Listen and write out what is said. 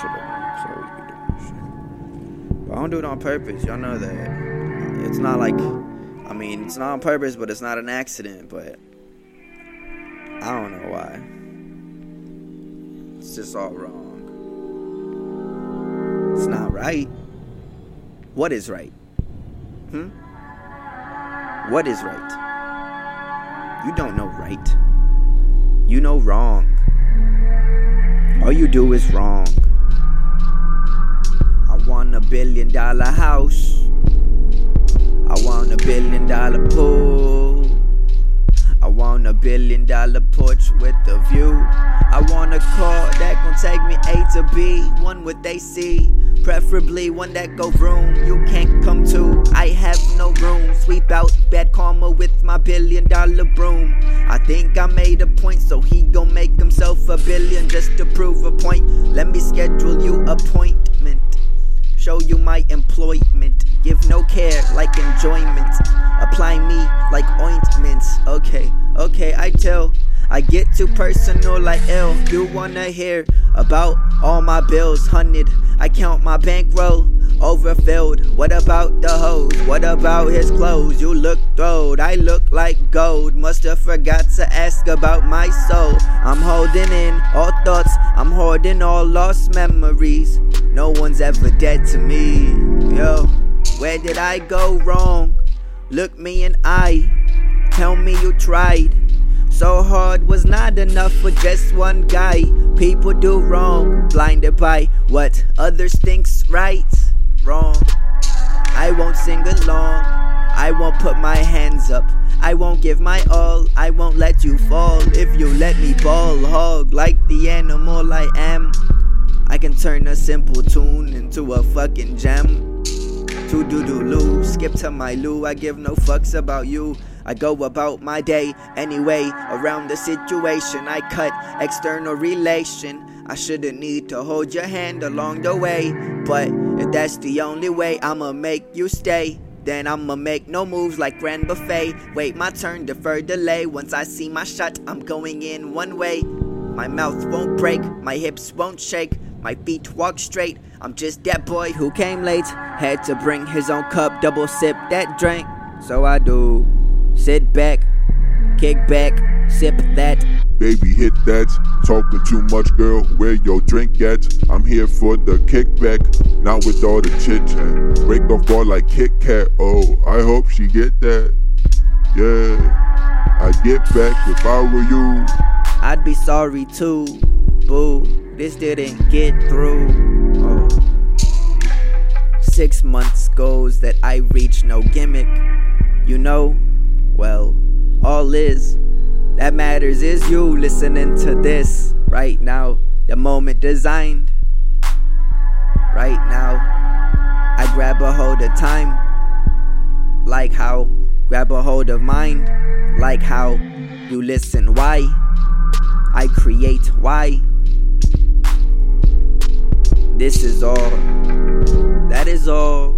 shit up so we can do this shit. But I don't do it on purpose. Y'all know that. It's not like, I mean, it's not on purpose, but it's not an accident. But I don't know why. It's just all wrong. It's not right. What is right? Hmm? What is right? You don't know right. You know wrong. All you do is wrong. A billion dollar house. I want a billion dollar pool. I want a billion dollar porch with a view. I want a car that gon' take me A to B, one with AC, preferably one that go room you can't come to. I have no room. Sweep out bad karma with my billion dollar broom. I think I made a point, so he gon' make himself a billion just to prove a point. Let me schedule you appointment. Show you my employment. Give no care like enjoyment. Apply me like ointments. Okay, okay, I tell. I get too personal like ill. You wanna hear about all my bills? Hundred. I count my bankroll overfilled. What about the hoes? What about his clothes? You look throwed, I look like gold. Must have forgot to ask about my soul. I'm holding in all thoughts, I'm hoarding all lost memories. No one's ever dead to me. Yo, where did I go wrong? Look me in eye, tell me you tried. So hard was not enough for just one guy. People do wrong, blinded by what others think's right wrong. I won't sing along. I won't put my hands up. I won't give my all. I won't let you fall. If you let me ball hog like the animal I am, I can turn a simple tune into a fucking gem. To do do loo, skip to my loo. I give no fucks about you. I go about my day anyway. Around the situation, I cut external relation. I shouldn't need to hold your hand along the way. But if that's the only way, I'ma make you stay. Then I'ma make no moves like Grand Buffet. Wait my turn, defer delay. Once I see my shot, I'm going in one way. My mouth won't break, my hips won't shake, my feet walk straight. I'm just that boy who came late. Had to bring his own cup, double sip that drink. So I do. Sit back, kick back, sip that. Baby, hit that. Talking too much, girl. Where your drink at? I'm here for the kickback, not with all the chit chat. Break off ball like Kit Kat. Oh, I hope she get that. Yeah, I'd get back if I were you. I'd be sorry too. Boo, this didn't get through. Oh. Six months goes that I reach no gimmick. You know, well, all is that matters is you listening to this right now. The moment designed. Right now, I grab a hold of time. Like how, grab a hold of mind. Like how, you listen why. I create why. This is all. That is all.